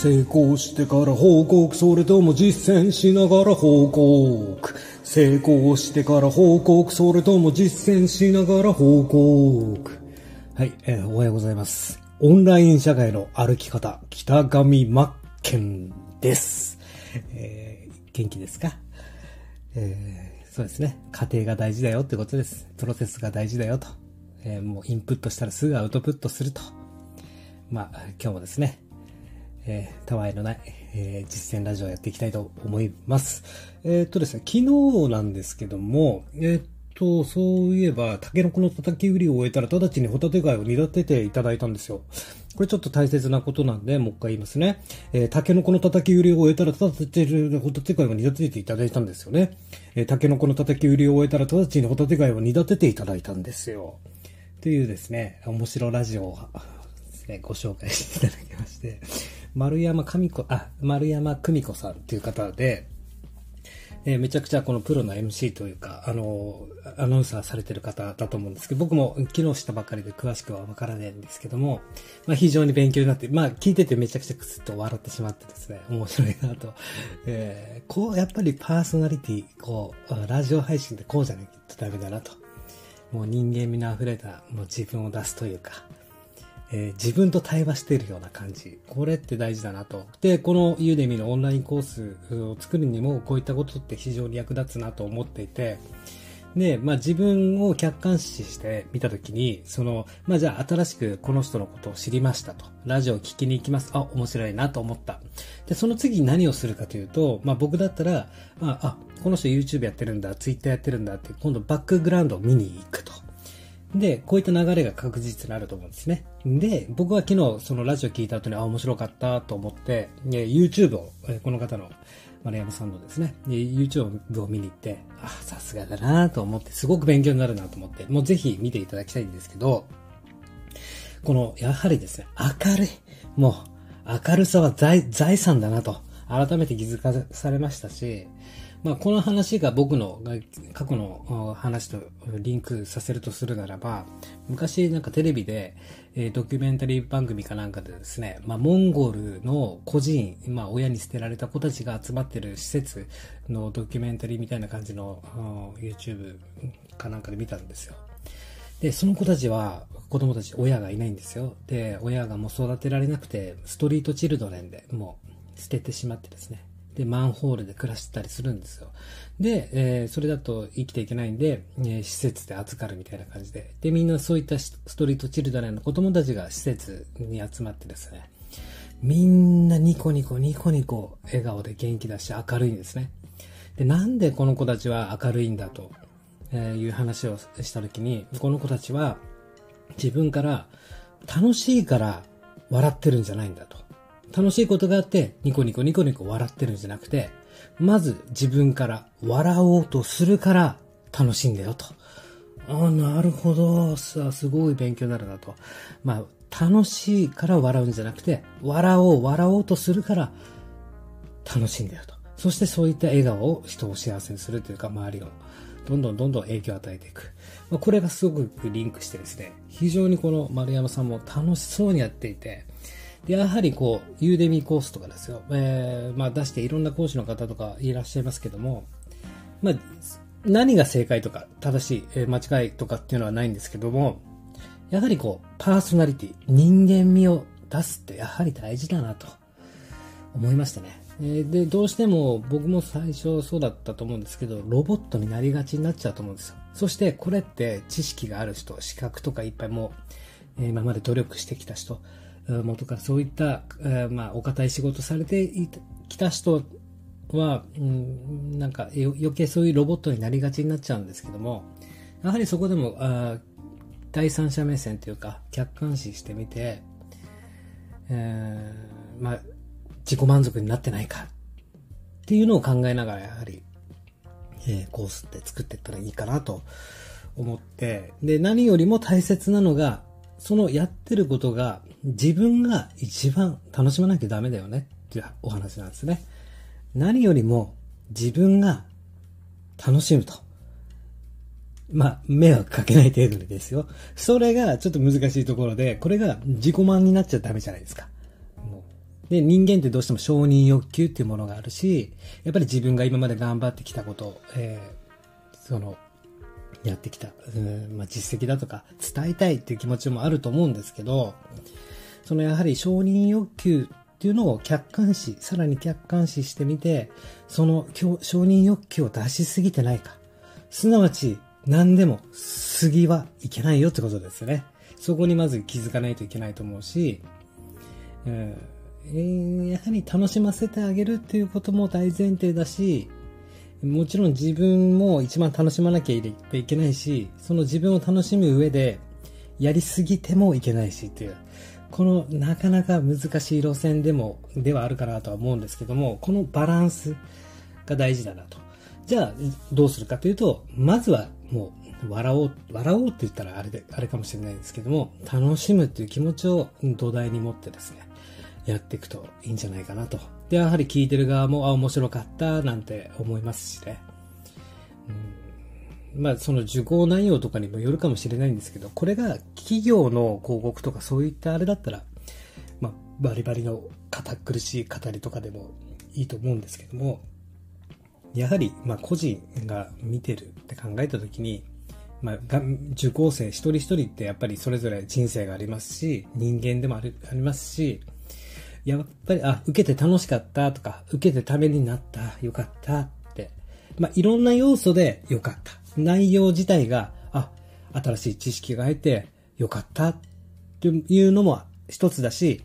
成功してから報告、それとも実践しながら報告。成功してから報告、それとも実践しながら報告。はい、えー、おはようございます。オンライン社会の歩き方、北上真剣です。えー、元気ですか？えー、そうですね。家庭が大事だよってことです。プロセスが大事だよと。えー、もうインプットしたらすぐアウトプットすると。まあ、今日もですね、えー、たわいのない、えー、実践ラジオやっていきたいと思います。えー、っとですね、昨日なんですけども、えー、っと、そういえば、タケノコの叩き売りを終えたら、直ちにホタテ貝を煮立てていただいたんですよ。これちょっと大切なことなんで、もう一回言いますね。えー、タケノコの叩き売りを終えたら、直ちにホタテ貝を煮立てていただいたんですよね。えー、タケノコの叩き売りを終えたら、直ちにホタテ貝を煮立てていただいたんですよ。というですね、面白ラジオをね、ご紹介していただきまして、丸山久子、あ、丸山久美子さんっていう方で、えー、めちゃくちゃこのプロの MC というか、あの、アナウンサーされてる方だと思うんですけど、僕も昨日したばかりで詳しくはわからないんですけども、まあ非常に勉強になって、まあ聞いててめちゃくちゃクスッと笑ってしまってですね、面白いなと。えー、こう、やっぱりパーソナリティ、こう、ラジオ配信でこうじゃないとダメだなと。もう人間味の溢れた、もう自分を出すというか、えー、自分と対話しているような感じ。これって大事だなと。で、このユーデミのオンラインコースを作るにもこういったことって非常に役立つなと思っていて、で、まあ自分を客観視してみたときに、その、まあじゃあ新しくこの人のことを知りましたと。ラジオを聞きに行きます。あ、面白いなと思った。で、その次何をするかというと、まあ僕だったら、まあ、あ、この人 YouTube やってるんだ、Twitter やってるんだって、今度バックグラウンドを見に行くと。で、こういった流れが確実になると思うんですね。で、僕は昨日そのラジオ聞いた後に、あ、面白かったと思って、YouTube を、この方の丸山さんのですね、YouTube を見に行って、あ、さすがだなと思って、すごく勉強になるなと思って、もうぜひ見ていただきたいんですけど、この、やはりですね、明るい。もう、明るさは財財産だなと、改めて気づかされましたし、まあ、この話が僕の過去の話とリンクさせるとするならば、昔なんかテレビで、えー、ドキュメンタリー番組かなんかでですね、まあ、モンゴルの孤児院、まあ、親に捨てられた子たちが集まってる施設のドキュメンタリーみたいな感じの YouTube かなんかで見たんですよ。で、その子たちは、子供たち、親がいないんですよ。で、親がもう育てられなくて、ストリートチルドレンでもう捨ててしまってですね。で、マンホールで暮らしてたりするんですよ。で、えー、それだと生きていけないんで、えー、施設で預かるみたいな感じで。で、みんなそういったストリートチルドレンの子供たちが施設に集まってですね、みんなニコニコニコニコ笑顔で元気だし明るいんですね。で、なんでこの子たちは明るいんだと、いう話をした時に、この子たちは自分から楽しいから笑ってるんじゃないんだと。楽しいことがあって、ニコニコニコニコ笑ってるんじゃなくて、まず自分から笑おうとするから楽しいんだよと。ああ、なるほど。さあ、すごい勉強になるなと。まあ、楽しいから笑うんじゃなくて、笑おう、笑おうとするから楽しいんだよと。そしてそういった笑顔を人を幸せにするというか、周りをどんどんどんどん影響を与えていく。まあ、これがすごくリンクしてですね、非常にこの丸山さんも楽しそうにやっていて、で、やはりこう、ユーデミーコースとかですよ。えー、まあ出していろんな講師の方とかいらっしゃいますけども、まあ、何が正解とか正しい、えー、間違いとかっていうのはないんですけども、やはりこう、パーソナリティ、人間味を出すってやはり大事だなと思いましたね。で、どうしても僕も最初そうだったと思うんですけど、ロボットになりがちになっちゃうと思うんですよ。そしてこれって知識がある人、資格とかいっぱいもう、今まで努力してきた人、元かそういった、まあ、お堅い仕事されてきた人は、うん、なんか余計そういうロボットになりがちになっちゃうんですけども、やはりそこでも、あ第三者目線というか、客観視してみて、えー、まあ、自己満足になってないかっていうのを考えながら、やはり、えー、コースって作っていったらいいかなと思って、で、何よりも大切なのが、そのやってることが自分が一番楽しまなきゃダメだよねっていうお話なんですね。何よりも自分が楽しむと。まあ、迷惑かけない程度にですよ。それがちょっと難しいところで、これが自己満になっちゃダメじゃないですか。で、人間ってどうしても承認欲求っていうものがあるし、やっぱり自分が今まで頑張ってきたこと、えー、その、やってきた、うんまあ、実績だとか伝えたいっていう気持ちもあると思うんですけど、そのやはり承認欲求っていうのを客観視、さらに客観視してみて、その承認欲求を出しすぎてないか。すなわち、何でも過ぎはいけないよってことですよね。そこにまず気づかないといけないと思うし、うんえー、やはり楽しませてあげるっていうことも大前提だし、もちろん自分も一番楽しまなきゃいけないし、その自分を楽しむ上で、やりすぎてもいけないしっていう、このなかなか難しい路線でも、ではあるかなとは思うんですけども、このバランスが大事だなと。じゃあ、どうするかというと、まずはもう、笑おう、笑おうって言ったらあれで、あれかもしれないんですけども、楽しむっていう気持ちを土台に持ってですね、やっていくといいんじゃないかなと。で、やはり聞いてる側も、あ、面白かった、なんて思いますしね。うん、まあ、その受講内容とかにもよるかもしれないんですけど、これが企業の広告とかそういったあれだったら、まあ、バリバリの堅苦しい語りとかでもいいと思うんですけども、やはり、まあ、個人が見てるって考えたときに、まあ、受講生一人一人ってやっぱりそれぞれ人生がありますし、人間でもありますし、やっぱり、あ、受けて楽しかったとか、受けてためになった、よかったって、まあ、いろんな要素でよかった。内容自体が、あ、新しい知識が入ってよかったっていうのも一つだし、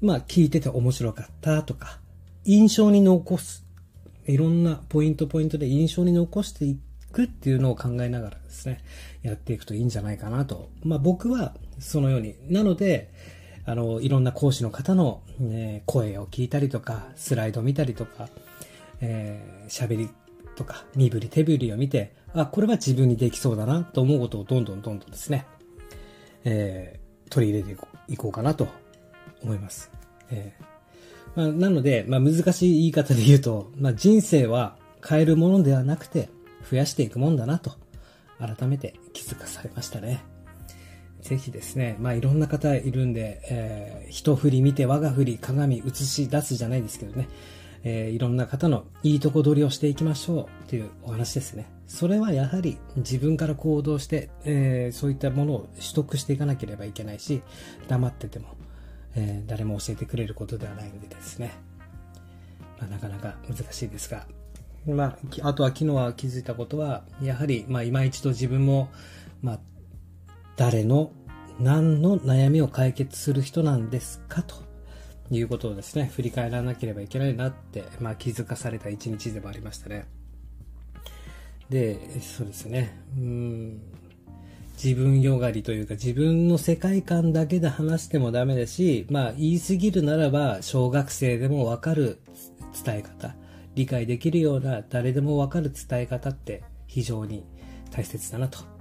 まあ、聞いてて面白かったとか、印象に残すいろんなポイントポイントで印象に残していくっていうのを考えながらですね、やっていくといいんじゃないかなと。まあ僕はそのように。なので、あの、いろんな講師の方の、ね、声を聞いたりとか、スライド見たりとか、えー、喋りとか、身振り手振りを見て、あ、これは自分にできそうだなと思うことをどんどんどんどんですね、えー、取り入れていこうかなと思います。えーまあ、なので、まあ、難しい言い方で言うと、まあ、人生は変えるものではなくて、増やしていくもんだなと、改めて気づかされましたね。ぜひですね、まあいろんな方いるんで、えー、一振り見て我が振り鏡映し出すじゃないですけどね、えー、いろんな方のいいとこ取りをしていきましょうっていうお話ですね。それはやはり自分から行動して、えー、そういったものを取得していかなければいけないし、黙っててもえー、誰も教えてくれることではないんでですね、まあ、なかなか難しいですが、まあ、あとは昨日は気づいたことは、やはり、まあ、今一度自分も、まあ、誰の、何の悩みを解決する人なんですかということをですね、振り返らなければいけないなって、まあ、気づかされた一日でもありましたね。で、そうですね。うん。自分よがりというか自分の世界観だけで話してもダメだし、まあ言い過ぎるならば小学生でもわかる伝え方、理解できるような誰でもわかる伝え方って非常に大切だなと。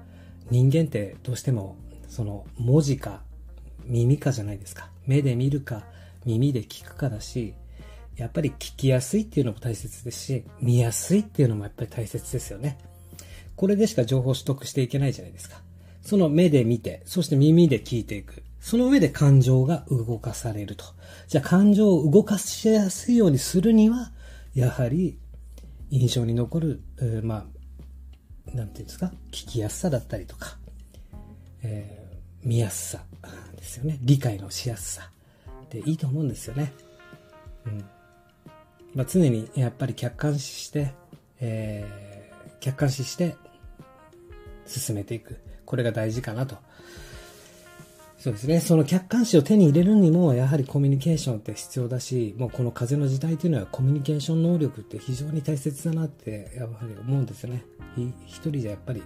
人間ってどうしてもその文字か耳かじゃないですか。目で見るか耳で聞くかだし、やっぱり聞きやすいっていうのも大切ですし、見やすいっていうのもやっぱり大切ですよね。これでしか情報を取得していけないじゃないですか。その目で見て、そして耳で聞いていく。その上で感情が動かされると。じゃあ感情を動かしやすいようにするには、やはり印象に残る、まあ、何て言うんですか、聞きやすさだったりとか、えー、見やすさですよね。理解のしやすさでいいと思うんですよね。うん。まあ、常にやっぱり客観視して、えー、客観視して進めていく。これが大事かなと。そうですね。その客観視を手に入れるにも、やはりコミュニケーションって必要だし、もうこの風の時代というのはコミュニケーション能力って非常に大切だなって、やっぱり思うんですよね。一人じゃやっぱり、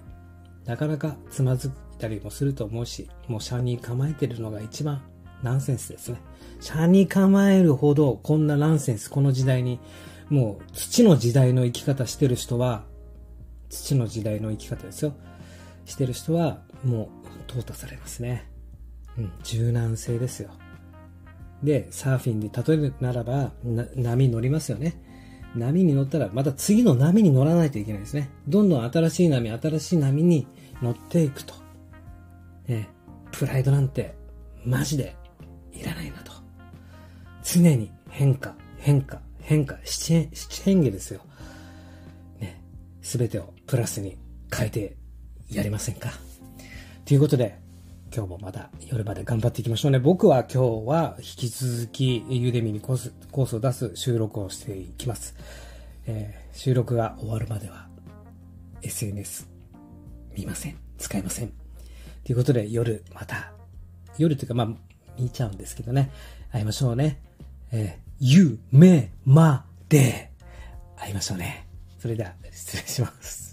なかなかつまずいたりもすると思うし、もうシャに構えてるのが一番ナンセンスですね。シャに構えるほどこんなナンセンス、この時代に、もう土の時代の生き方してる人は、土の時代の生き方ですよ。してる人はもう淘汰されますね。うん、柔軟性ですよ。で、サーフィンで例えるならば、波乗りますよね。波に乗ったら、また次の波に乗らないといけないですね。どんどん新しい波、新しい波に乗っていくと。ね、プライドなんて、マジでいらないなと。常に変化、変化、変化、七変化ですよ。ね。すべてをプラスに変えてやりませんかということで、今日もまた夜まで頑張っていきましょうね。僕は今日は引き続きユデミにコースコースを出す収録をしていきます。えー、収録が終わるまでは SNS 見ません。使いません。ということで夜また、夜というかまあ見ちゃうんですけどね。会いましょうね。えー、夢まで会いましょうね。それでは失礼します。